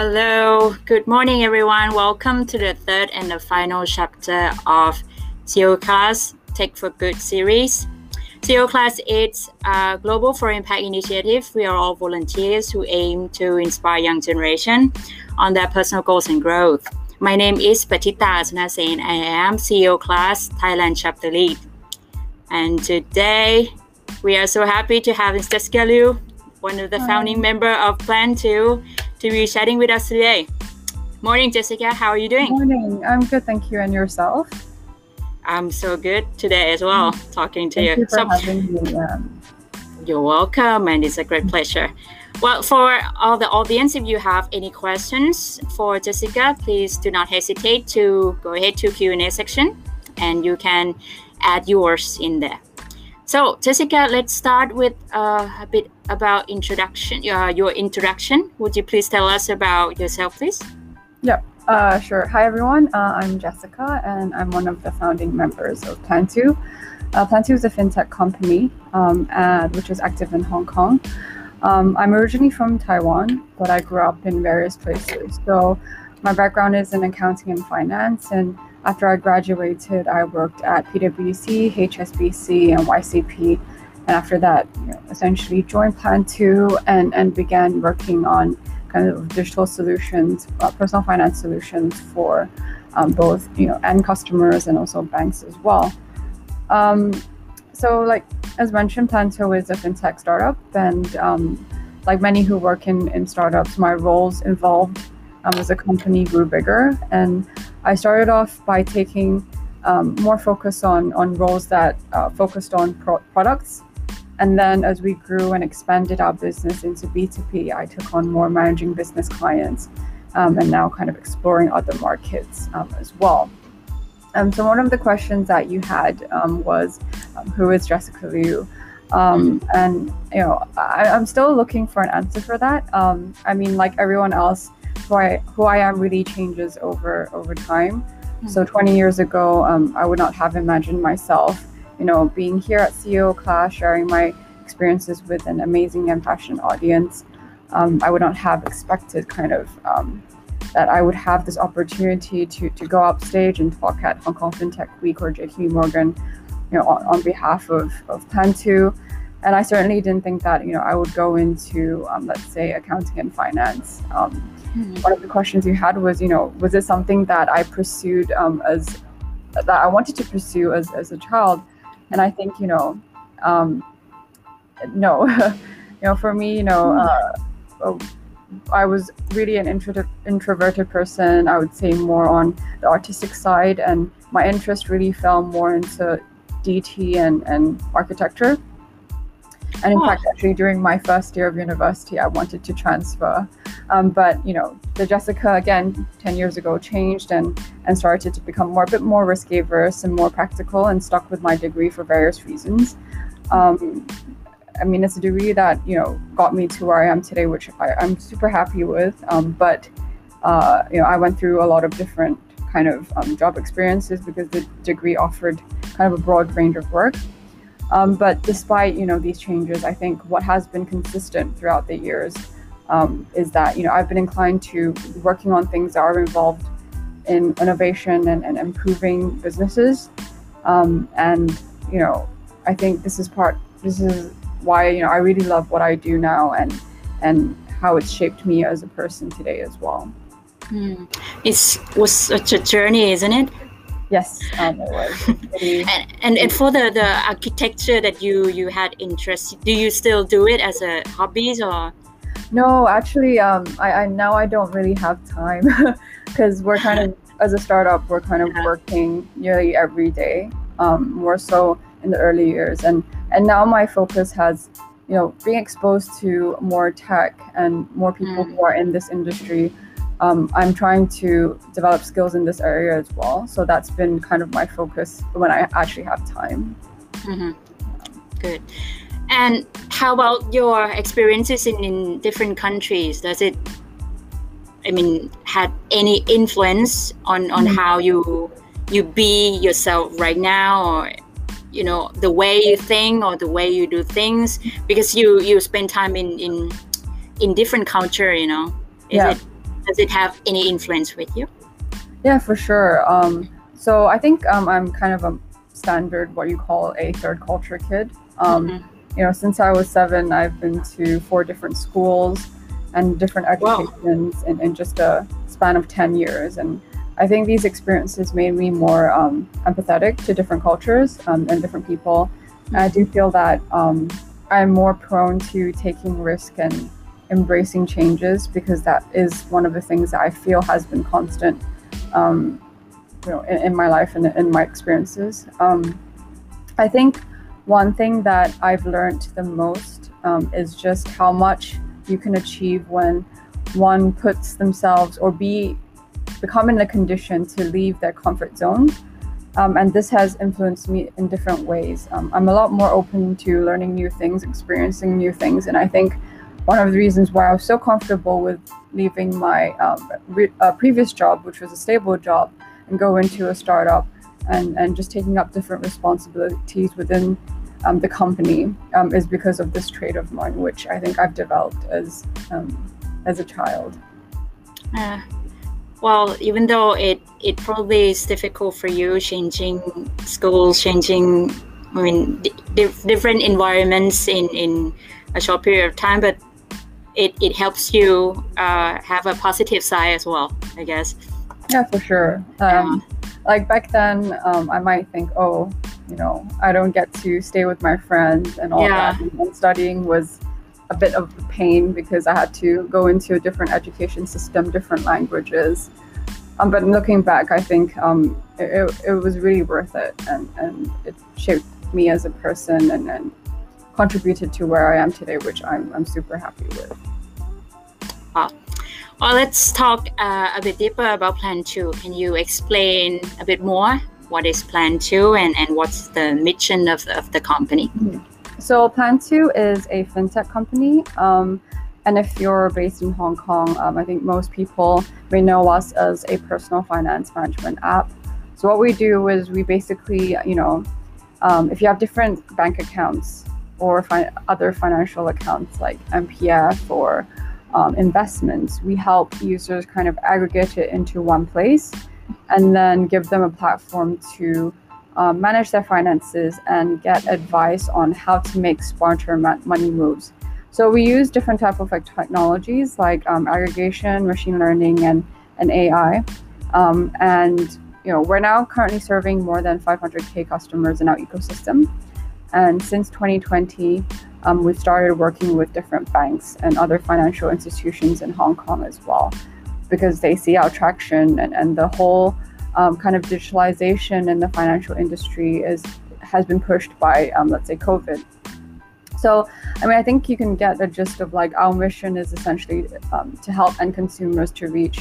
Hello, good morning, everyone. Welcome to the third and the final chapter of CEO Class Tech for Good series. CEO Class is a global for impact initiative. We are all volunteers who aim to inspire young generation on their personal goals and growth. My name is Patita Asnasen. I am CEO Class Thailand chapter lead. And today we are so happy to have Jessica Liu, one of the founding member of Planto, to be chatting with us today. Morning, Jessica. How are you doing? Morning. I'm good, thank you. And yourself? I'm so good today as well, talking to you. you for so, having me. Um... You're welcome, and it's a great pleasure. Well, for all the audience, if you have any questions for Jessica, please do not hesitate to go ahead to Q&A section, and you can add yours in there. So, Jessica, let's start with uh, a bit about introduction. Uh, your introduction. Would you please tell us about yourself, please? Yep. Uh, sure. Hi, everyone. Uh, I'm Jessica, and I'm one of the founding members of Planto. Uh, Planto is a fintech company um, and, which is active in Hong Kong. Um, I'm originally from Taiwan, but I grew up in various places. So, my background is in accounting and finance, and after I graduated, I worked at PwC, HSBC, and YCP. And after that, you know, essentially joined Planto and, and began working on kind of digital solutions, uh, personal finance solutions for um, both you know end customers and also banks as well. Um, so, like as mentioned, Planto is a fintech startup, and um, like many who work in, in startups, my roles involved um, as a company grew bigger. And I started off by taking um, more focus on, on roles that uh, focused on pro- products. And then as we grew and expanded our business into B2B, I took on more managing business clients um, and now kind of exploring other markets um, as well. Um, so one of the questions that you had um, was, um, who is Jessica Liu? Um, and you know, I, am still looking for an answer for that. Um, I mean, like everyone else, who I who I am really changes over over time. Mm-hmm. So 20 years ago, um, I would not have imagined myself, you know, being here at CEO class, sharing my experiences with an amazing and passionate audience. Um, I would not have expected kind of um, that I would have this opportunity to to go upstage and talk at Hong Kong FinTech Week or JP Morgan, you know, on, on behalf of of Planto and I certainly didn't think that you know I would go into um, let's say accounting and finance. Mm-hmm. One of the questions you had was you know was it something that I pursued um, as that I wanted to pursue as, as a child, and I think you know um, no, you know for me you know hmm. uh, I was really an intro- introverted person. I would say more on the artistic side, and my interest really fell more into DT and, and architecture. And in oh. fact, actually, during my first year of university, I wanted to transfer. Um, but you know, the Jessica again, ten years ago, changed and and started to become more a bit more risk averse and more practical, and stuck with my degree for various reasons. Um, I mean, it's a degree that you know got me to where I am today, which I, am super happy with. Um, but uh, you know, I went through a lot of different kind of um, job experiences because the degree offered kind of a broad range of work. Um, but despite you know these changes, I think what has been consistent throughout the years um, is that you know I've been inclined to working on things that are involved in innovation and, and improving businesses. Um, and you know I think this is part. This is why you know I really love what I do now and and how it's shaped me as a person today as well. Mm. It was such a journey, isn't it? Yes, um, it was. and, and, and for the, the architecture that you you had interest, do you still do it as a hobbies or? No, actually, um, I, I now I don't really have time because we're kind of as a startup we're kind of yeah. working nearly every day. Um, more so in the early years, and and now my focus has, you know, being exposed to more tech and more people mm. who are in this industry um, I'm trying to develop skills in this area as well. So that's been kind of my focus when I actually have time. Mm-hmm. Good. And how about your experiences in, in different countries? Does it, I mean, had any influence on, on mm-hmm. how you you be yourself right now, or you know the way you think or the way you do things? Because you you spend time in in in different culture, you know. Is yeah. it does it have any influence with you? Yeah, for sure. Um, so I think um, I'm kind of a standard, what you call a third culture kid. Um, mm-hmm. You know, since I was seven, I've been to four different schools and different educations wow. in, in just a span of 10 years. And I think these experiences made me more um, empathetic to different cultures um, and different people. And I do feel that um, I'm more prone to taking risk and embracing changes because that is one of the things that I feel has been constant, um, you know, in, in, my life and in my experiences. Um, I think one thing that I've learned the most um, is just how much you can achieve when one puts themselves or be become in a condition to leave their comfort zone. Um, and this has influenced me in different ways. Um, I'm a lot more open to learning new things, experiencing new things, and I think one of the reasons why I was so comfortable with leaving my um, re- uh, previous job, which was a stable job, and go into a startup and, and just taking up different responsibilities within um, the company um, is because of this trait of mine, which I think I've developed as um, as a child. Uh, well, even though it it probably is difficult for you changing schools, changing I mean di- different environments in in a short period of time, but it, it helps you uh, have a positive side as well, I guess. Yeah, for sure. Um, yeah. Like back then, um, I might think, oh, you know, I don't get to stay with my friends and all yeah. that. And studying was a bit of a pain because I had to go into a different education system, different languages. Um, but looking back, I think um, it, it, was really worth it and, and it shaped me as a person and, and contributed to where I am today, which I'm, I'm super happy with. Well, let's talk uh, a bit deeper about Planto. Can you explain a bit more what is Planto and, and what's the mission of, of the company? Mm-hmm. So, Planto is a fintech company. Um, and if you're based in Hong Kong, um, I think most people may know us as a personal finance management app. So what we do is we basically, you know, um, if you have different bank accounts or fi- other financial accounts like MPF or um, investments, we help users kind of aggregate it into one place and then give them a platform to um, manage their finances and get advice on how to make smarter money moves. So we use different type of like technologies like um, aggregation, machine learning, and and AI. Um, and you know we're now currently serving more than 500k customers in our ecosystem. And since 2020, um, we've started working with different banks and other financial institutions in Hong Kong as well, because they see our traction and, and the whole um, kind of digitalization in the financial industry is has been pushed by, um, let's say, COVID. So, I mean, I think you can get the gist of like our mission is essentially um, to help end consumers to reach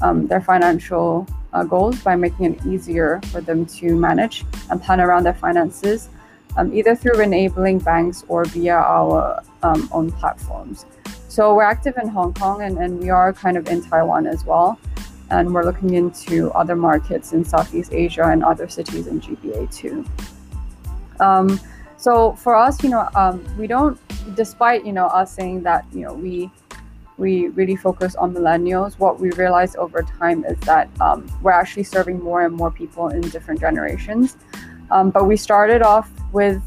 um, their financial uh, goals by making it easier for them to manage and plan around their finances, um, either through enabling banks or via our um, own platforms. So, we're active in Hong Kong and, and we are kind of in Taiwan as well and we're looking into other markets in Southeast Asia and other cities in GBA too. Um, so for us, you know, um, we don't, despite you know us saying that you know we we really focus on millennials. What we realized over time is that um, we're actually serving more and more people in different generations. Um, but we started off with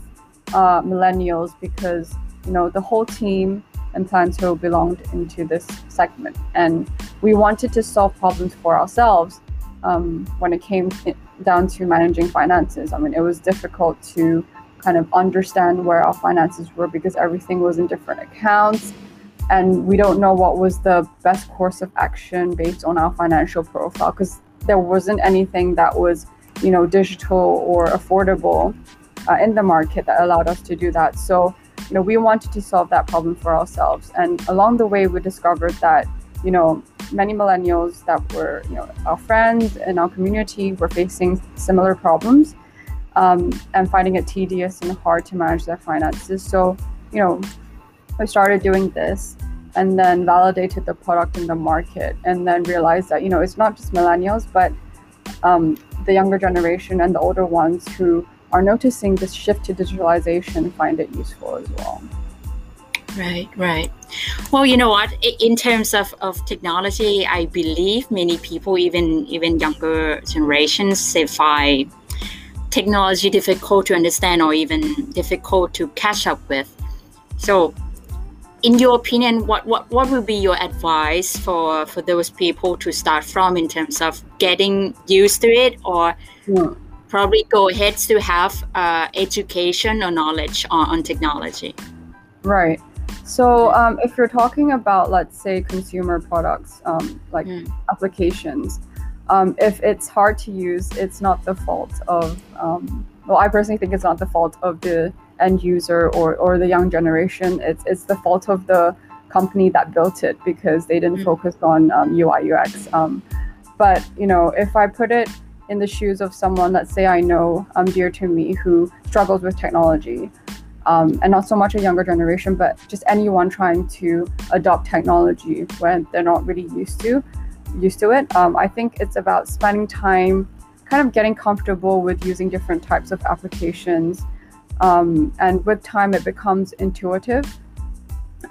uh, millennials because you know the whole team and Planto belonged into this segment. And we wanted to solve problems for ourselves um, when it came down to managing finances. I mean, it was difficult to kind of understand where our finances were because everything was in different accounts. And we don't know what was the best course of action based on our financial profile because there wasn't anything that was, you know, digital or affordable uh, in the market that allowed us to do that. So you know, we wanted to solve that problem for ourselves. And along the way, we discovered that, you know, many millennials that were, you know, our friends in our community were facing similar problems um, and finding it tedious and hard to manage their finances. So, you know, we started doing this and then validated the product in the market and then realized that, you know, it's not just millennials, but um, the younger generation and the older ones who are noticing this shift to digitalization find it useful as well. Right, right. Well, you know what? In terms of, of technology, I believe many people, even even younger generations, they find technology difficult to understand or even difficult to catch up with. So, in your opinion, what, what, what would be your advice for, for those people to start from in terms of getting used to it or yeah. probably go ahead to have uh, education or knowledge on, on technology? Right. So, um, if you're talking about, let's say, consumer products, um, like mm. applications, um, if it's hard to use, it's not the fault of, um, well, I personally think it's not the fault of the end user or, or the young generation. It's, it's the fault of the company that built it because they didn't mm. focus on um, UI UX. Um, but, you know, if I put it in the shoes of someone, let's say I know um, dear to me who struggles with technology, um, and not so much a younger generation, but just anyone trying to adopt technology when they're not really used to used to it. Um, I think it's about spending time, kind of getting comfortable with using different types of applications, um, and with time it becomes intuitive,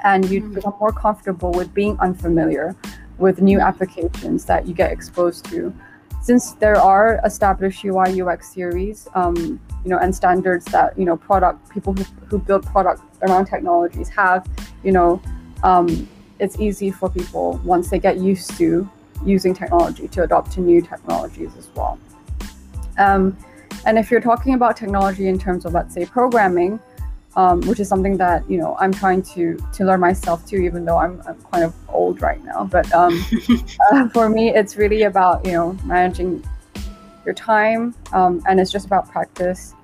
and you mm-hmm. become more comfortable with being unfamiliar with new applications that you get exposed to. Since there are established UI UX series, um, you know, and standards that you know product people who, who build product around technologies have, you know, um, it's easy for people once they get used to using technology to adopt to new technologies as well. Um, and if you're talking about technology in terms of let's say programming, um, which is something that you know I'm trying to to learn myself too, even though I'm, I'm kind of old right now. But um, uh, for me, it's really about you know managing your time, um, and it's just about practice.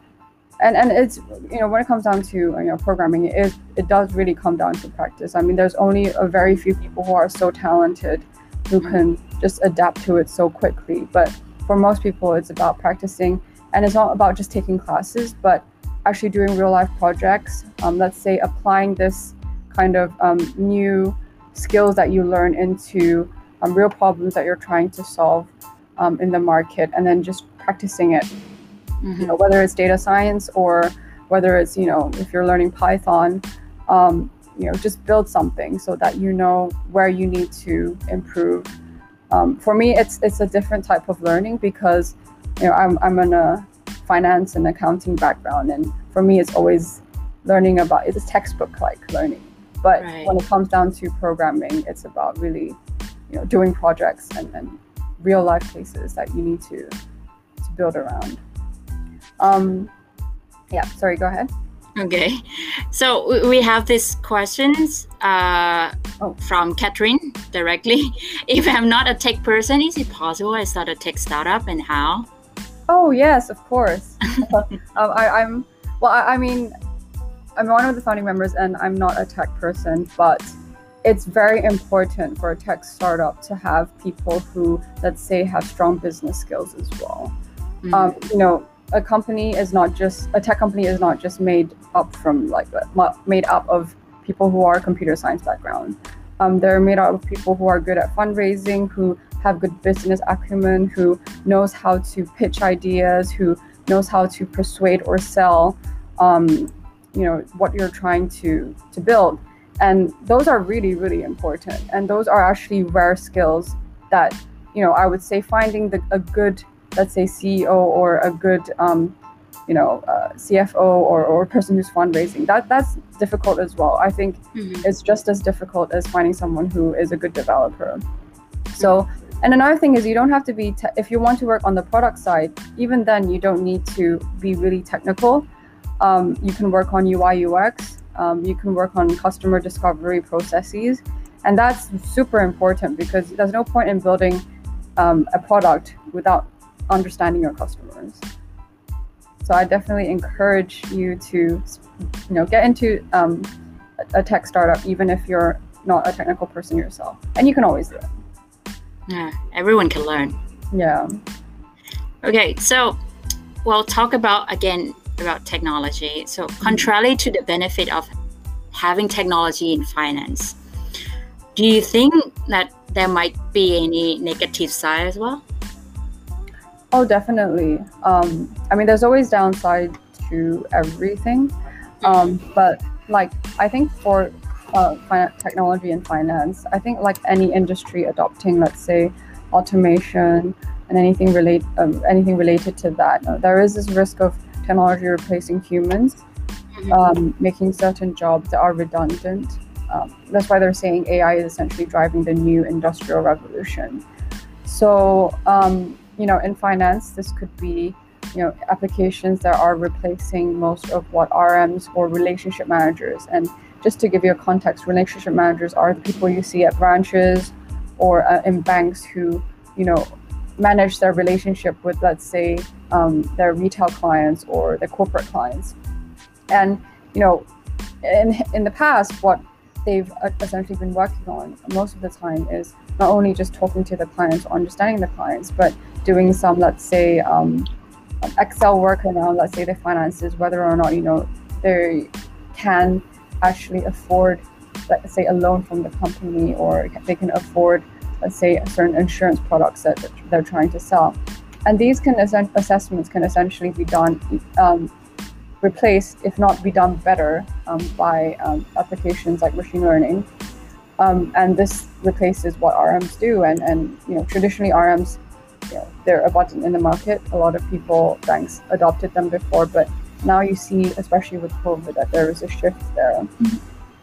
And and it's you know when it comes down to you know programming, it it does really come down to practice. I mean, there's only a very few people who are so talented who can just adapt to it so quickly. But for most people, it's about practicing, and it's not about just taking classes, but actually doing real life projects. Um, let's say applying this kind of um, new skills that you learn into um, real problems that you're trying to solve um, in the market and then just practicing it mm-hmm. you know whether it's data science or whether it's you know if you're learning python um, you know just build something so that you know where you need to improve um, for me it's it's a different type of learning because you know i'm, I'm in a finance and accounting background and for me it's always learning about it's textbook like learning but right. when it comes down to programming it's about really you know doing projects and, and real life cases that you need to to build around. Um, yeah, sorry, go ahead. Okay, so we have these questions uh, oh. from Catherine directly. If I'm not a tech person, is it possible I start a tech startup and how? Oh yes, of course. um, I, am well. I, I mean, I'm one of the founding members, and I'm not a tech person, but it's very important for a tech startup to have people who, let's say, have strong business skills as well. Mm-hmm. Um, you know, a company is not just a tech company is not just made up from like made up of people who are computer science background. Um, they're made up of people who are good at fundraising, who have good business acumen, who knows how to pitch ideas, who knows how to persuade or sell, um, you know, what you're trying to to build. And those are really really important. And those are actually rare skills that you know i would say finding the, a good let's say ceo or a good um, you know uh, cfo or, or person who's fundraising that that's difficult as well. I think mm-hmm. it's just as difficult as finding someone who is a good developer. So and another thing is you don't have to be te- if you want to work on the product side even then you don't need to be really technical um, you can work on ui ux um, you can work on customer discovery processes. And that's super important because there's no point in building um, a product without understanding your customers. So I definitely encourage you to, you know, get into um, a tech startup, even if you're not a technical person yourself. And you can always do it. Yeah, everyone can learn. Yeah. Okay, so we'll talk about again about technology. So, contrary to the benefit of having technology in finance, do you think that there might be any negative side as well? Oh, definitely. Um, I mean, there's always downside to everything, um, but like I think for uh, technology and finance, I think like any industry adopting, let's say, automation and anything relate um, anything related to that, uh, there is this risk of technology replacing humans, mm-hmm. um, making certain jobs that are redundant. Um, that's why they're saying AI is essentially driving the new industrial revolution. So, um, you know, in finance, this could be you know applications that are replacing most of what RMs or relationship managers. And just to give you a context, relationship managers are the people you see at branches or uh, in banks who you know manage their relationship with, let's say, um, their retail clients or their corporate clients. And you know, in in the past, what they've uh, essentially been working on most of the time is not only just talking to the clients or understanding the clients, but doing some, let's say, um, Excel work around, let's say, the finances, whether or not you know they can actually afford, let's say, a loan from the company, or they can afford, let's say, certain insurance products that they're trying to sell. And these can assessments can essentially be done, um, replaced, if not be done better, um, by um, applications like machine learning. Um, and this replaces what RMs do. And, and you know, traditionally RMs you know, they're abundant in the market. A lot of people, banks adopted them before, but now you see, especially with COVID, that there is a shift there.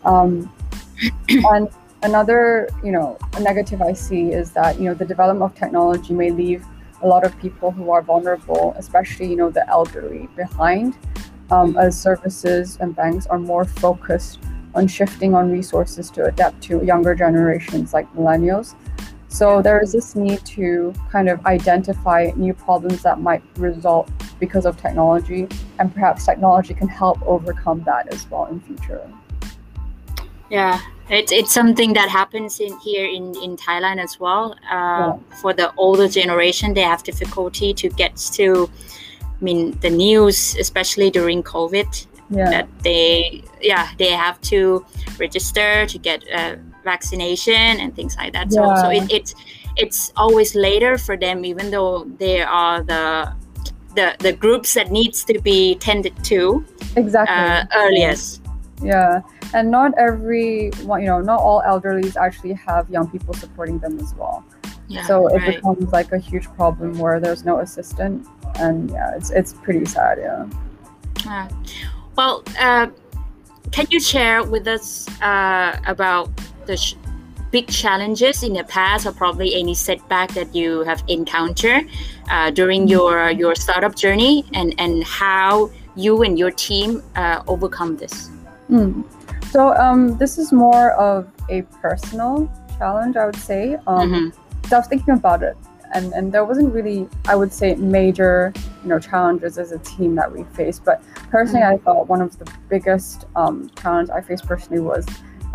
Um, and another, you know, negative I see is that you know the development of technology may leave a lot of people who are vulnerable, especially you know the elderly, behind, um, as services and banks are more focused on shifting on resources to adapt to younger generations like millennials so there is this need to kind of identify new problems that might result because of technology, and perhaps technology can help overcome that as well in future. Yeah, it's it's something that happens in here in in Thailand as well. Uh, yeah. For the older generation, they have difficulty to get to, I mean, the news, especially during COVID. Yeah. That they yeah they have to register to get. Uh, vaccination and things like that. So, so it, it's it's always later for them, even though they are the the the groups that needs to be tended to exactly uh, earliest. Yeah, and not every one, you know not all elderlies actually have young people supporting them as well. Yeah, so it right. becomes like a huge problem where there's no assistant, and yeah, it's it's pretty sad. Yeah. Uh, well, uh, can you share with us uh, about the sh- big challenges in the past or probably any setback that you have encountered uh, during your your startup journey and and how you and your team uh, overcome this mm. so um, this is more of a personal challenge i would say um, mm-hmm. so i was thinking about it and, and there wasn't really i would say major you know challenges as a team that we faced but personally mm-hmm. i thought one of the biggest um, challenge i faced personally was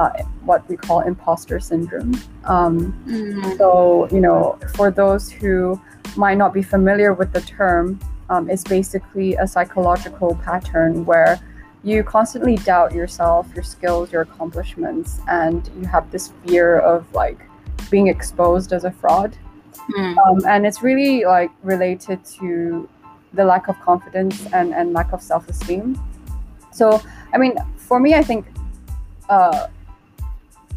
uh, what we call imposter syndrome. Um, mm-hmm. So, you know, for those who might not be familiar with the term, um, it's basically a psychological pattern where you constantly doubt yourself, your skills, your accomplishments, and you have this fear of like being exposed as a fraud. Mm. Um, and it's really like related to the lack of confidence and, and lack of self esteem. So, I mean, for me, I think uh,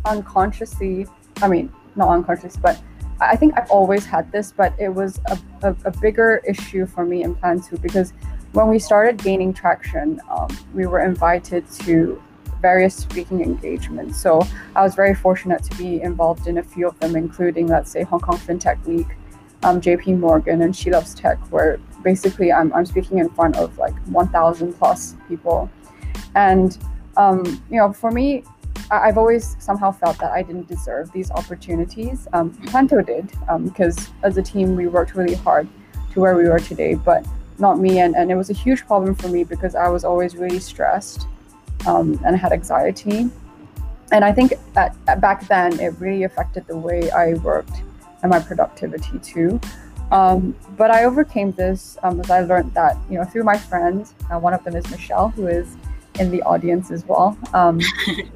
unconsciously, I mean, not unconscious, but I think I've always had this, but it was a, a, a bigger issue for me in Planto because when we started gaining traction, um, we were invited to various speaking engagements. So I was very fortunate to be involved in a few of them, including, let's say, Hong Kong FinTech Week, um, JP Morgan, and She Loves Tech, where basically I'm, I'm speaking in front of like 1,000 plus people. And, um, you know, for me, I've always somehow felt that I didn't deserve these opportunities. Um, Planto did, because um, as a team, we worked really hard to where we are today, but not me. And, and it was a huge problem for me because I was always really stressed um, and had anxiety. And I think at, at back then, it really affected the way I worked and my productivity too. Um, but I overcame this um, as I learned that, you know, through my friends, uh, one of them is Michelle, who is in the audience as well. Um,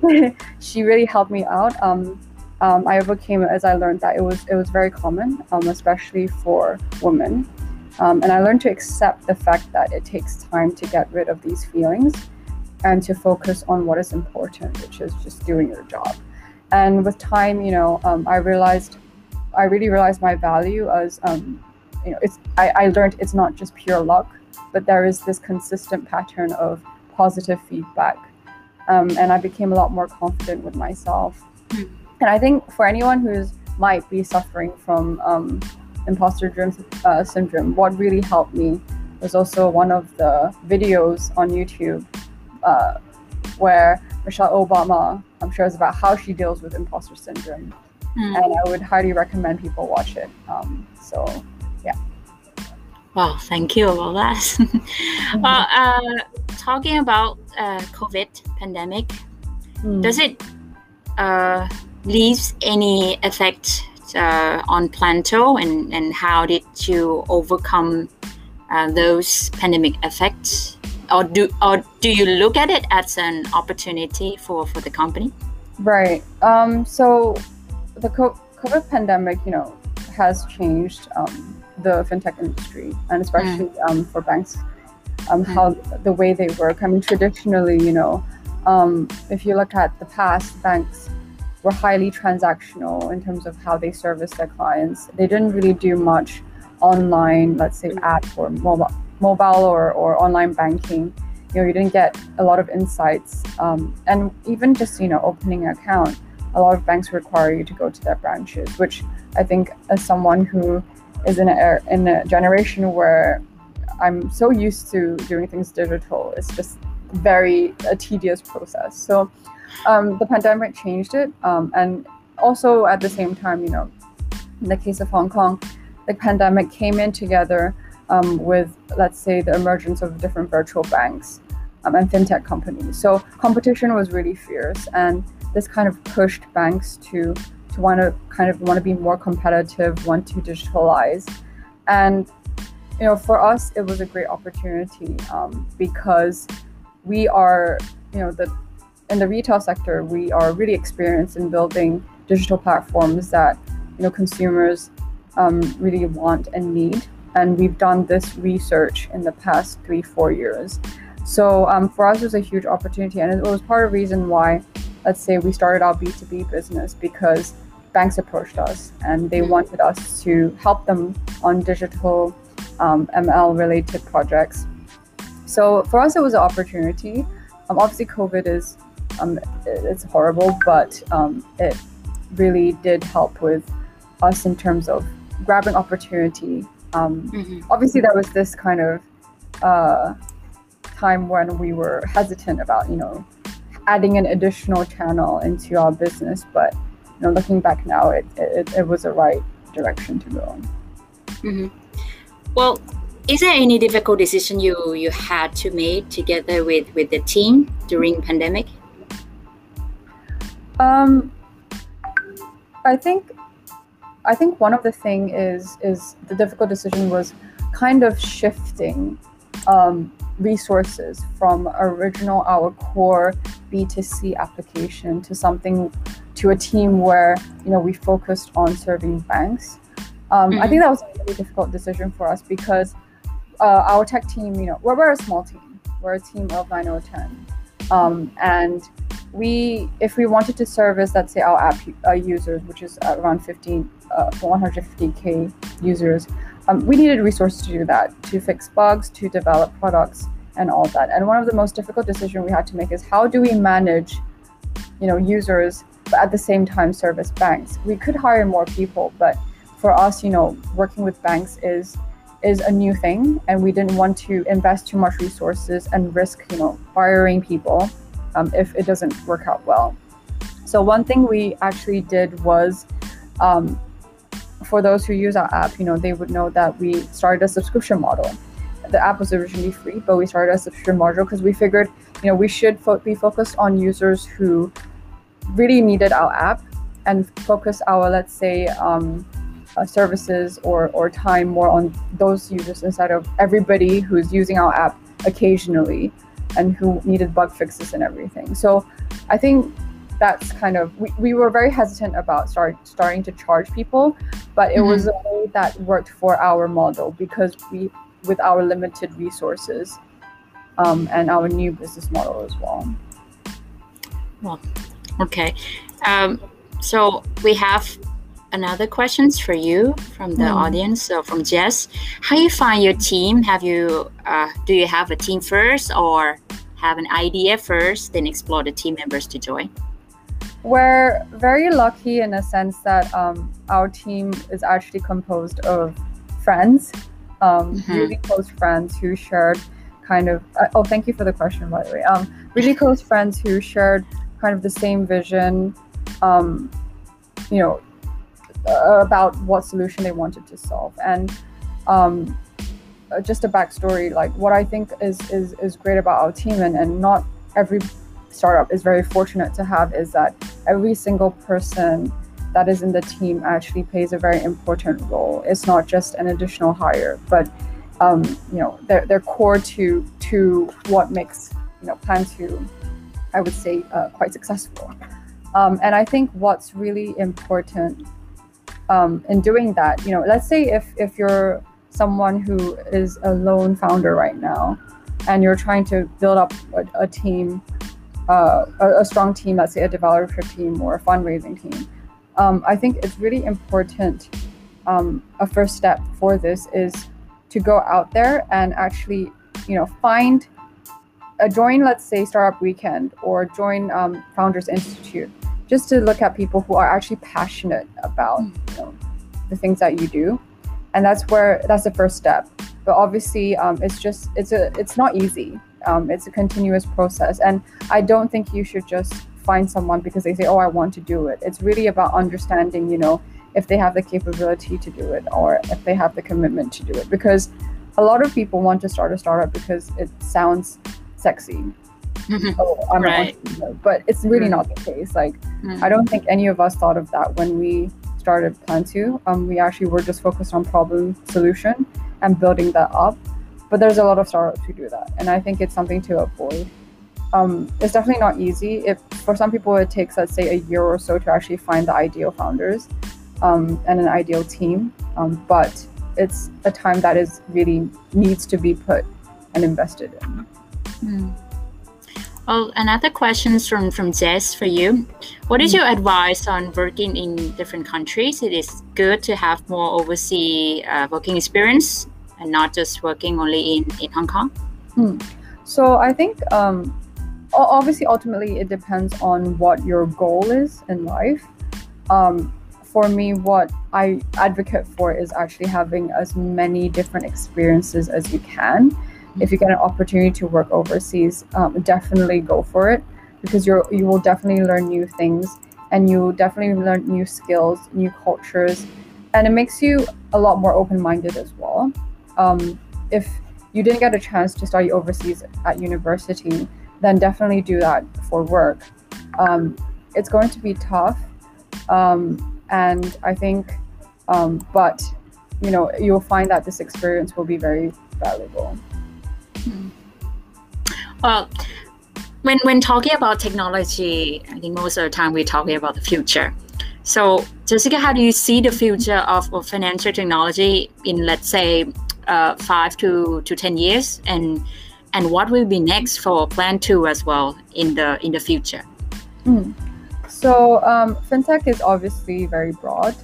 she really helped me out. Um, um, I overcame it as I learned that it was it was very common, um, especially for women. Um, and I learned to accept the fact that it takes time to get rid of these feelings. and to focus on what is important, which is just doing your job. And with time, you know, um, I realized, I really realized my value as, um, you know, it's I, I learned it's not just pure luck, but there is this consistent pattern of positive feedback. Um, and I became a lot more confident with myself. Mm. And I think for anyone who's might be suffering from um, imposter uh, syndrome, what really helped me was also one of the videos on YouTube uh, where Michelle Obama, I'm sure, is about how she deals with imposter syndrome. Mm. And I would highly recommend people watch it. Um, so, Wow, thank you about that. mm-hmm. well, uh, talking about uh, COVID pandemic, mm. does it uh, leave any effect uh, on Planto and, and how did you overcome uh, those pandemic effects? Or do, or do you look at it as an opportunity for, for the company? Right. Um, so the COVID pandemic, you know, has changed um, the fintech industry and especially mm. um, for banks, um, mm. how the way they work. I mean, traditionally, you know, um, if you look at the past, banks were highly transactional in terms of how they service their clients. They didn't really do much online, let's say app or mobile, mobile or, or online banking. You know, you didn't get a lot of insights. Um, and even just, you know, opening an account, a lot of banks require you to go to their branches, which I think as someone who is in a, in a generation where I'm so used to doing things digital, it's just very a tedious process. So um, the pandemic changed it. Um, and also at the same time, you know, in the case of Hong Kong, the pandemic came in together um, with, let's say, the emergence of different virtual banks um, and fintech companies. So competition was really fierce, and this kind of pushed banks to to want to kind of want to be more competitive, want to digitalize, and you know, for us, it was a great opportunity um, because we are, you know, the in the retail sector, we are really experienced in building digital platforms that you know consumers um, really want and need. And we've done this research in the past three, four years. So um, for us, it was a huge opportunity, and it was part of the reason why, let's say, we started our B2B business because banks approached us and they wanted us to help them on digital um, ML related projects. So for us, it was an opportunity. Um, obviously, COVID is um, it's horrible, but um, it really did help with us in terms of grabbing opportunity. Um, mm-hmm. Obviously, there was this kind of uh, time when we were hesitant about, you know, adding an additional channel into our business, but you know, looking back now, it, it, it was the right direction to go Mm-hmm. Well, is there any difficult decision you you had to make together with with the team during pandemic? Um, I think I think one of the thing is is the difficult decision was kind of shifting um, resources from original our core B2C application to something to a team where you know we focused on serving banks. Um, mm-hmm. I think that was a really difficult decision for us because uh, our tech team, you know, we're, we're a small team. We're a team of nine or ten, um, and we if we wanted to service let's say our app uh, users which is around 15 uh, 150k users um, we needed resources to do that to fix bugs to develop products and all that and one of the most difficult decisions we had to make is how do we manage you know users but at the same time service banks we could hire more people but for us you know working with banks is is a new thing and we didn't want to invest too much resources and risk you know firing people um, if it doesn't work out well. So one thing we actually did was, um, for those who use our app, you know, they would know that we started a subscription model. The app was originally free, but we started a subscription model because we figured, you know, we should fo- be focused on users who really needed our app and focus our, let's say, um, uh, services or, or time more on those users instead of everybody who's using our app occasionally and who needed bug fixes and everything. So I think that's kind of we, we were very hesitant about start starting to charge people, but it mm-hmm. was a way that worked for our model because we with our limited resources. um, and our new business model as well. Well, okay. Um, so we have another questions for you from the mm. audience. So from Jess, how do you find your team? Have you uh, do you have a team first or have an idea first, then explore the team members to join? We're very lucky in a sense that um, our team is actually composed of friends, um, mm-hmm. really close friends who shared kind of. Uh, oh, thank you for the question, by the way. Um, really close friends who shared kind of the same vision, um, you know, uh, about what solution they wanted to solve. And um, uh, just a backstory, like what I think is is is great about our team, and and not every startup is very fortunate to have, is that every single person that is in the team actually plays a very important role. It's not just an additional hire, but um, you know they're, they're core to to what makes you know Planto I would say uh, quite successful. Um, and I think what's really important um, in doing that, you know, let's say if if you're someone who is a lone founder right now, and you're trying to build up a, a team, uh, a, a, strong team, let's say a developer team or a fundraising team, um, I think it's really important. Um, a first step for this is to go out there and actually, you know, find uh, join, let's say, Startup Weekend or join um, Founders Institute, just to look at people who are actually passionate about you know, the things that you do, and that's where that's the first step. But obviously, um, it's just it's a it's not easy. Um, it's a continuous process, and I don't think you should just find someone because they say, "Oh, I want to do it." It's really about understanding, you know, if they have the capability to do it or if they have the commitment to do it, because a lot of people want to start a startup because it sounds sexy. Mm-hmm. Oh, I'm right. but it's really mm-hmm. not the case. Like, mm-hmm. I don't think any of us thought of that when we started Planto. Um, we actually were just focused on problem solution and building that up. But there's a lot of startups who do that, and I think it's something to avoid. Um, it's definitely not easy. If for some people it takes, let's say, a year or so to actually find the ideal founders um, and an ideal team, um, but it's a time that is really needs to be put and invested in. Hmm. Well, another question from from Jess for you. What is hmm. your advice on working in different countries? It is good to have more overseas uh, working experience and not just working only in, in Hong Kong. Hmm. So I think um, obviously ultimately it depends on what your goal is in life. Um, for me, what I advocate for is actually having as many different experiences as you can if you get an opportunity to work overseas, um, definitely go for it because you're you will definitely learn new things and you definitely learn new skills, new cultures, and it makes you a lot more open-minded as well. Um, if you didn't get a chance to study overseas at university, then definitely do that for work. Um, it's going to be tough, um, and I think, um, but you know, you'll find that this experience will be very valuable. Well, when when talking about technology, I think most of the time we're talking about the future. So, Jessica, how do you see the future of, of financial technology in, let's say, uh, five to, to ten years, and and what will be next for Planto as well in the in the future? Mm. So, um, fintech is obviously very broad,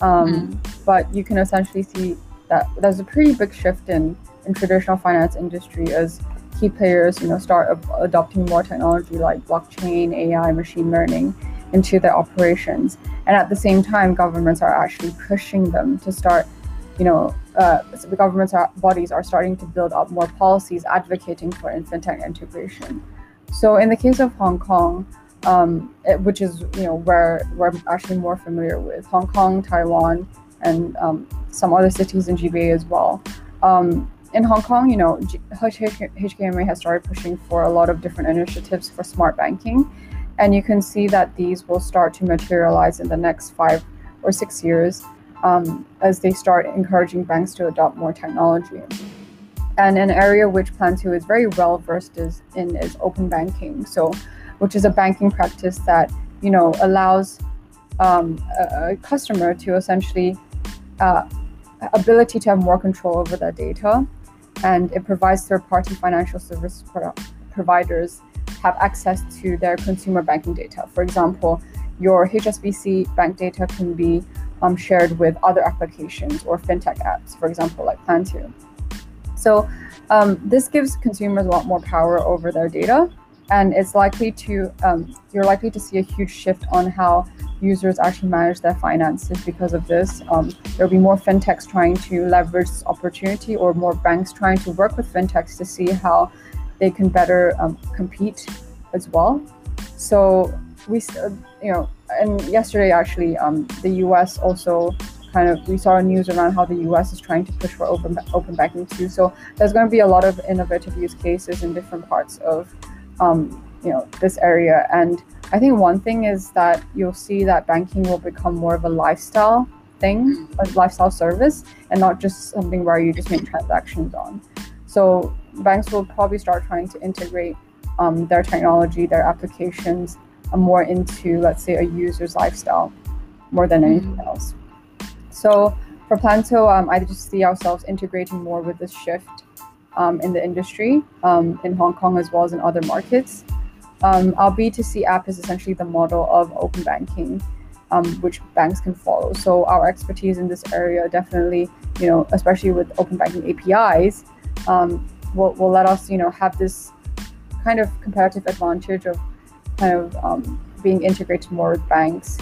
um, mm. but you can essentially see that there's a pretty big shift in in traditional finance industry as key players, you know, start adopting more technology like blockchain, AI, machine learning into their operations. And at the same time, governments are actually pushing them to start, you know, uh, the governments are, bodies are starting to build up more policies advocating for fintech integration. So in the case of Hong Kong, um, it, which is you know where we're actually more familiar with Hong Kong, Taiwan, and um, some other cities in GBA as well. Um, in Hong Kong, you know, HKMA has started pushing for a lot of different initiatives for smart banking. And you can see that these will start to materialize in the next five or six years um, as they start encouraging banks to adopt more technology. And an area which Planto is very well versed is in is open banking. So, which is a banking practice that, you know, allows um, a, a, customer to essentially uh, ability to have more control over their data and it provides third-party financial service pro- providers have access to their consumer banking data. For example, your HSBC bank data can be um, shared with other applications or fintech apps, for example, like Planto. So um, this gives consumers a lot more power over their data, and it's likely to um, you're likely to see a huge shift on how users actually manage their finances because of this. Um, there'll be more fintechs trying to leverage this opportunity, or more banks trying to work with fintechs to see how they can better um, compete as well. So we, you know, and yesterday actually, um, the U.S. also kind of we saw news around how the U.S. is trying to push for open open banking too. So there's going to be a lot of innovative use cases in different parts of, um, you know, this area. And I think one thing is that you'll see that banking will become more of a lifestyle thing, a lifestyle service, and not just something where you just make transactions on. So banks will probably start trying to integrate um, their technology, their applications, uh, more into, let's say, a user's lifestyle more than anything mm-hmm. else. So for Planto, um, I just see ourselves integrating more with this shift um, in the industry um, in Hong Kong as well as in other markets. Um, our B2C app is essentially the model of open banking, um, which banks can follow. So our expertise in this area definitely, you know, especially with open banking APIs, um, will, will let us, you know, have this kind of comparative advantage of kind of being integrated more with banks,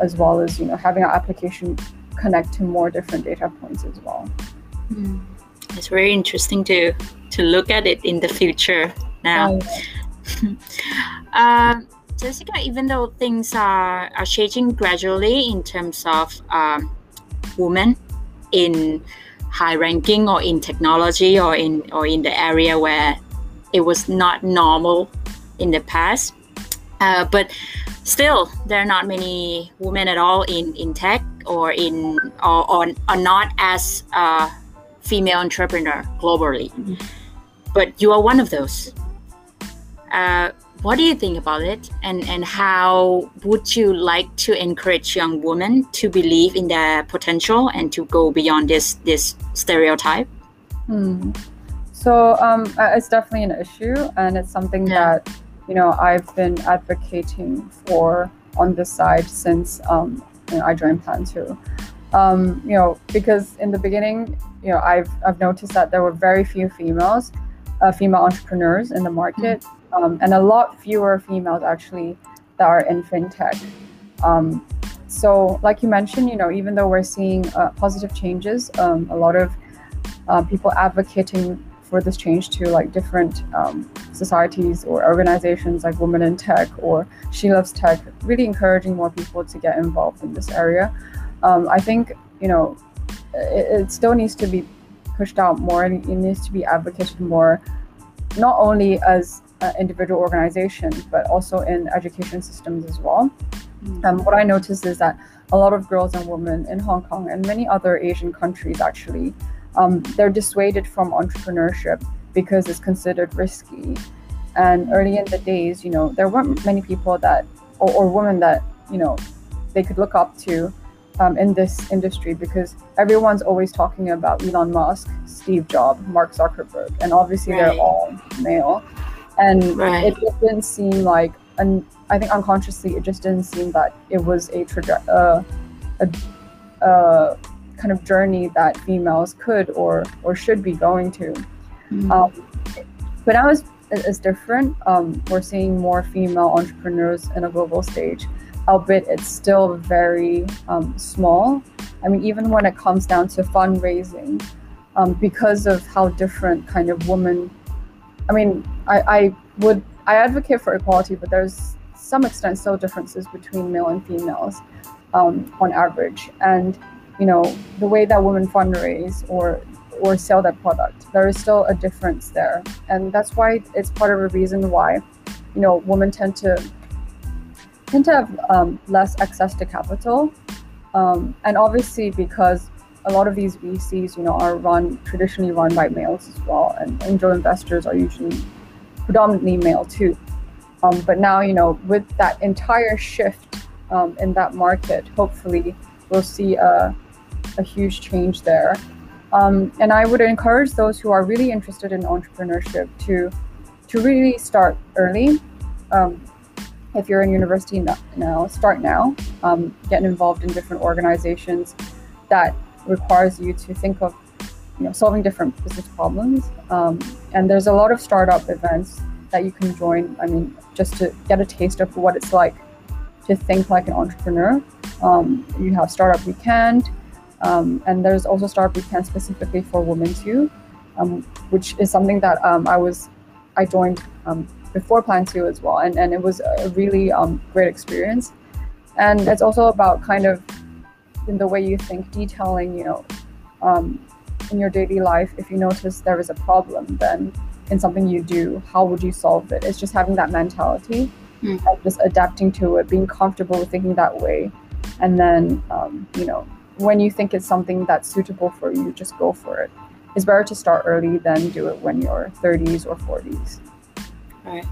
as well as, you know, having our application connect to more different data points as well. Mm. It's very interesting to to look at it in the future now. uh, Jessica, even though things are, are changing gradually in terms of um, women in high ranking or in technology or in or in the area where it was not normal in the past, uh, but still there are not many women at all in, in tech or in or, or are not as a female entrepreneur globally mm-hmm. but you are one of those uh, what do you think about it and and how would you like to encourage young women to believe in their potential and to go beyond this this stereotype hmm. so um, uh, it's definitely an issue and it's something yeah. that you know i've been advocating for on this side since um, you know, I joined Planto. Um, you know, because in the beginning, you know, I've I've noticed that there were very few females, uh, female entrepreneurs in the market, mm-hmm. um, and a lot fewer females actually that are in fintech. Um, so, like you mentioned, you know, even though we're seeing uh, positive changes, um, a lot of uh, people advocating for this change to like different um, societies or organizations like Women in Tech or She Loves Tech, really encouraging more people to get involved in this area. Um, I think you know it, it, still needs to be pushed out more and it needs to be advocated more, not only as uh, individual organizations but also in education systems as well. Mm. Um, what I noticed is that a lot of girls and women in Hong Kong and many other Asian countries actually um, they're dissuaded from entrepreneurship because it's considered risky. And early in the days, you know, there weren't many people that, or, or women that, you know, they could look up to um, in this industry because everyone's always talking about Elon Musk, Steve Jobs, Mark Zuckerberg, and obviously right. they're all male. And right. it, it, didn't seem like, and I think unconsciously, it just didn't seem that it was a, traje- uh, a uh, kind of journey that females could or or should be going to. Mm-hmm. Um, but now it's, is different. Um, we're seeing more female entrepreneurs in a global stage, albeit it's still very um, small. I mean, even when it comes down to fundraising, um, because of how different kind of women. I mean, I, I would I advocate for equality, but there's some extent still differences between male and females um, on average, and you know the way that women fundraise or or sell their product there is still a difference there. And that's why it's part of the reason why you know women tend to tend to have um, less access to capital. Um, and obviously because a lot of these VCs you know are run traditionally run by males as well. And angel investors are usually predominantly male too. Um, but now you know with that entire shift um, in that market hopefully we'll see a a huge change there. Um, and I would encourage those who are really interested in entrepreneurship to to really start early. Um, if you're in university now, start now. Um, get involved in different organizations that requires you to think of you know solving different business problems. Um, and there's a lot of startup events that you can join. I mean, just to get a taste of what it's like to think like an entrepreneur. Um, you have Startup Weekend, um, and there's also Startup Weekend specifically for women too, um, which is something that um, I was I joined um, before Planto as well, and, and it was a really um, great experience. And it's also about kind of in the way you think, detailing, you know, in your daily life, if you notice there is a problem, then in something you do, how would you solve it? It's just having that mentality mm. and just adapting to it, being comfortable with thinking that way. And then, um, you know, when you think it's something that's suitable for you, just go for it. It's better to start early than do it when you're 30s or 40s. Right.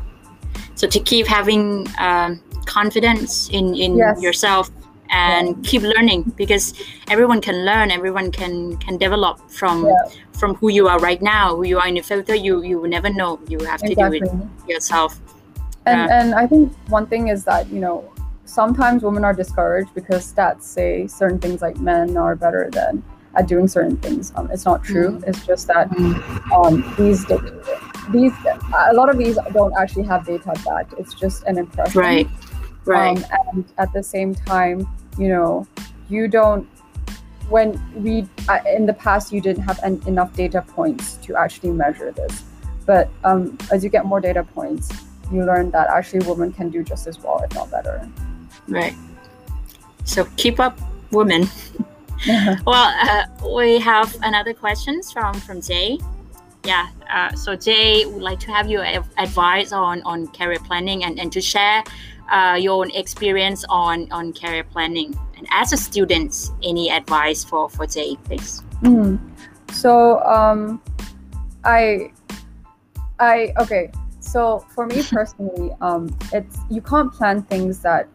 So to keep having um, confidence in, in yes. yourself and yeah. keep learning because everyone can learn everyone can can develop from yeah. from who you are right now who you are in the future you you will never know you have exactly. to do it yourself and and i think one thing is that you know sometimes women are discouraged because stats say certain things like men are better than at doing certain things um, it's not true mm. it's just that um, these these a lot of these don't actually have data backed it's just an impression right Right. Um, and at the same time, you know, you don't, when we, uh, in the past, you didn't have an, enough data points to actually measure this. But um, as you get more data points, you learn that actually women can do just as well, if not better. Right. So keep up, women. well, uh, we have another questions from from Jay. Yeah. Uh, so Jay would like to have your advice on on career planning and, and to share uh, your own experience on on career planning and as a student any advice for for jay please mm. so um i i okay so for me personally um it's you can't plan things that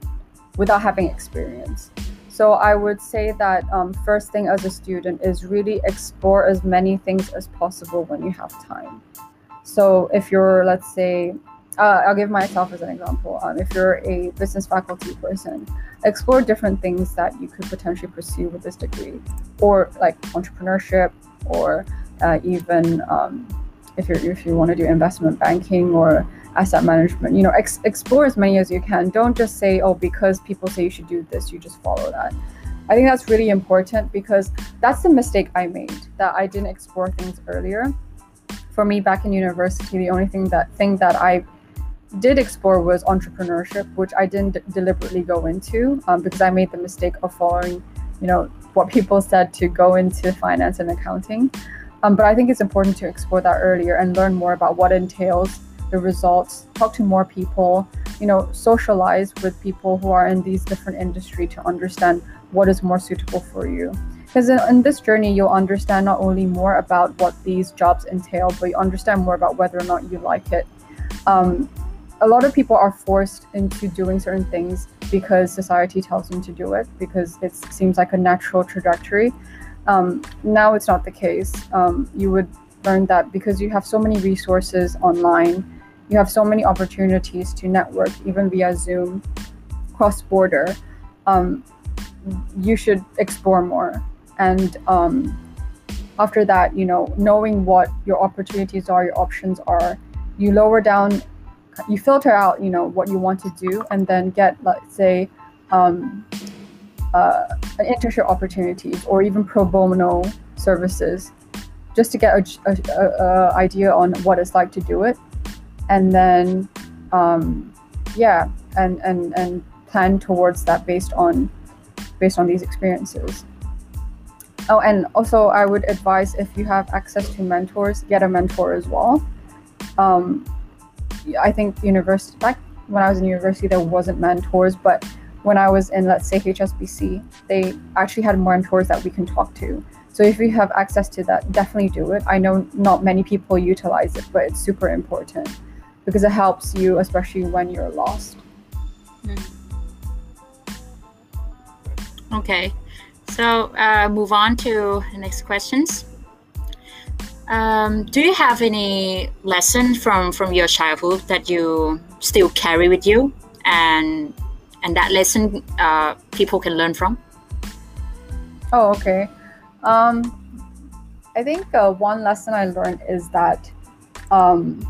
without having experience so i would say that um, first thing as a student is really explore as many things as possible when you have time so if you're let's say uh, I'll give myself as an example. Um, if you're a business faculty person, explore different things that you could potentially pursue with this degree, or like entrepreneurship, or uh, even um, if you if you want to do investment banking or asset management. You know, ex- explore as many as you can. Don't just say, oh, because people say you should do this, you just follow that. I think that's really important because that's the mistake I made that I didn't explore things earlier. For me, back in university, the only thing that thing that I did explore was entrepreneurship, which I didn't d- deliberately go into um, because I made the mistake of following, you know, what people said to go into finance and accounting. Um, but I think it's important to explore that earlier and learn more about what entails the results, talk to more people, you know, socialize with people who are in these different industry to understand what is more suitable for you. Because in, in this journey, you'll understand not only more about what these jobs entail, but you understand more about whether or not you like it. Um, a lot of people are forced into doing certain things because society tells them to do it because it seems like a natural trajectory. Um, now it's not the case. Um, you would learn that because you have so many resources online, you have so many opportunities to network, even via Zoom, cross border. Um, you should explore more. And um, after that, you know, knowing what your opportunities are, your options are, you lower down you filter out you know what you want to do and then get let's say um, uh, an internship opportunities or even pro bono services just to get an idea on what it's like to do it and then um, yeah and, and and plan towards that based on based on these experiences oh and also i would advise if you have access to mentors get a mentor as well um, I think university back when I was in university there wasn't mentors, but when I was in let's say HSBC, they actually had mentors that we can talk to. So if you have access to that, definitely do it. I know not many people utilize it, but it's super important because it helps you, especially when you're lost. Mm. Okay, so uh, move on to the next questions. Um, do you have any lesson from from your childhood that you still carry with you, and and that lesson uh, people can learn from? Oh, okay. Um, I think uh, one lesson I learned is that, um,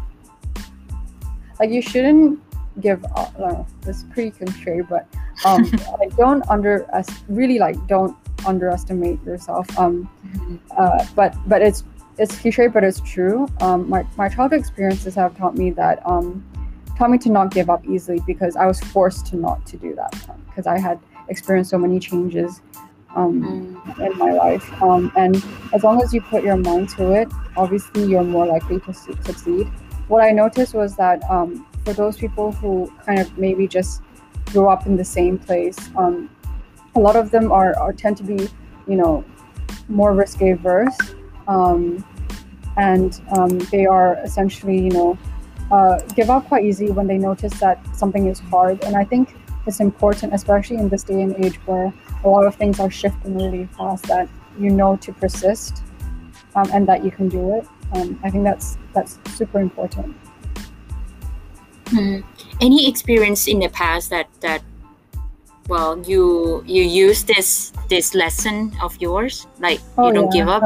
like, you shouldn't give up. No, this is pretty cliche, but um, like, don't under really like don't underestimate yourself. Um, Mm-hmm. uh, but but it's it's cliche, but it's true. Um, my my childhood experiences have taught me that um, taught me to not give up easily because I was forced to not to do that because I had experienced so many changes um, Mm. in my life. Um, and as long as you put your mind to it, obviously you're more likely to su- succeed. What I noticed was that um, for those people who kind of maybe just grew up in the same place, um, a lot of them are, are tend to be, you know, more risk averse, um, and um, they are essentially, you know, uh, give up quite easy when they notice that something is hard. And I think it's important, especially in this day and age where a lot of things are shifting really fast, that you know to persist um, and that you can do it. Um, I think that's that's super important. Hmm. Any experience in the past that that well you you use this this lesson of yours like you don't give up?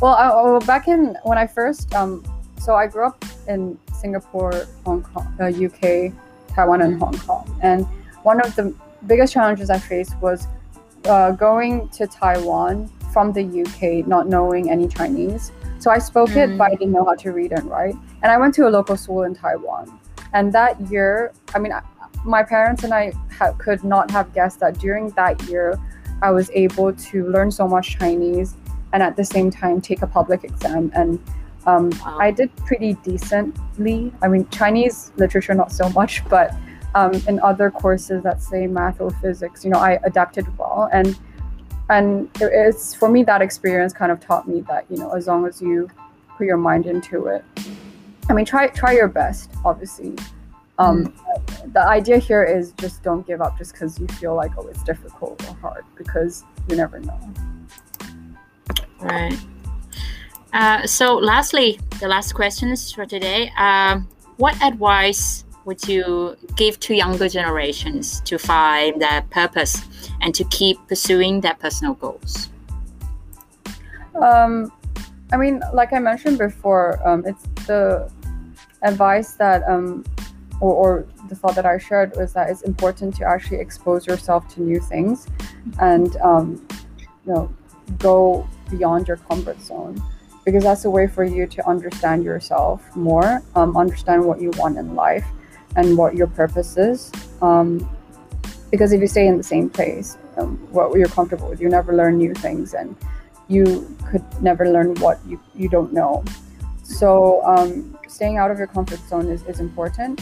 well, I, well, back in when I first, um, so I grew up in Singapore, Hong Kong, uh, UK, Taiwan, and Hong Kong, and one of the biggest challenges I faced was uh, going to Taiwan from the UK, not knowing any Chinese. So I spoke it, Mm. but I didn't know how to read and write. And I went to a local school in Taiwan. And that year, I mean, I- my parents and I ha- could not have guessed that during that year, I was able to learn so much Chinese and at the same time take a public exam. And um, Wow. I did pretty decently. I mean, Chinese literature, not so much, but um, in other courses that say math or physics, you know, I adapted well. And and it's for me that experience kind of taught me that you know as long as you put your mind into it i mean try try your best obviously um, the idea here is just don't give up just because you feel like oh it's difficult or hard because you never know Right. Uh, so, lastly, the last questions for today. Um, what advice would you give to younger generations to find their purpose and to keep pursuing their personal goals? Um, I mean, like I mentioned before, um, it's the advice that, um, or, or the thought that I shared was that it's important to actually expose yourself to new things, and um, you know, go beyond your comfort zone, because that's a way for you to understand yourself more, um, understand what you want in life, and what your purpose is. Um, because if you stay in the same place, um, what you're comfortable with, you never learn new things, and you could never learn what you, you don't know. So um, staying out of your comfort zone is, is important.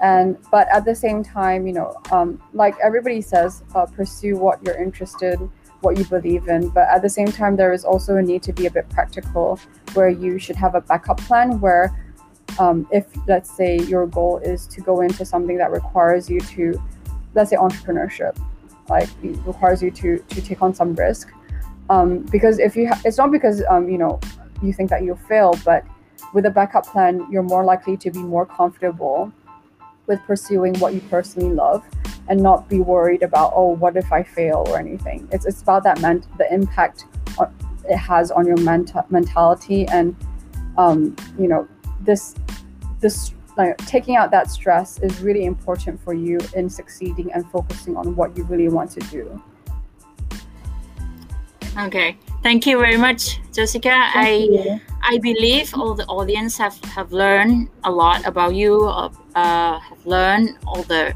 And but at the same time, you know, um, like everybody says, uh, pursue what you're interested, what you believe in. But at the same time, there is also a need to be a bit practical, where you should have a backup plan. Where um, if let's say your goal is to go into something that requires you to, let's say entrepreneurship, like it requires you to to take on some risk. Um, because if you ha- it's not because um, you know you think that you'll fail but with a backup plan you're more likely to be more comfortable with pursuing what you personally love and not be worried about oh what if i fail or anything. It's, it's about that ment- the impact on, it has on your menta- mentality and um, you know this this like taking out that stress is really important for you in succeeding and focusing on what you really want to do Okay. Thank you very much, Jessica. I you. I believe all the audience have, have learned a lot about you, uh, have learned all the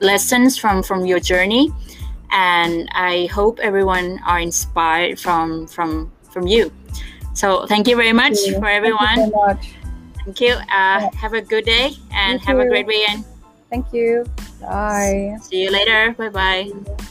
lessons from, from your journey. And I hope everyone are inspired from from from you. So thank you very much Thank you. for everyone. Thank you. Uh, have a good day and You have a great weekend. Thank you. Bye. See you later. Bye bye.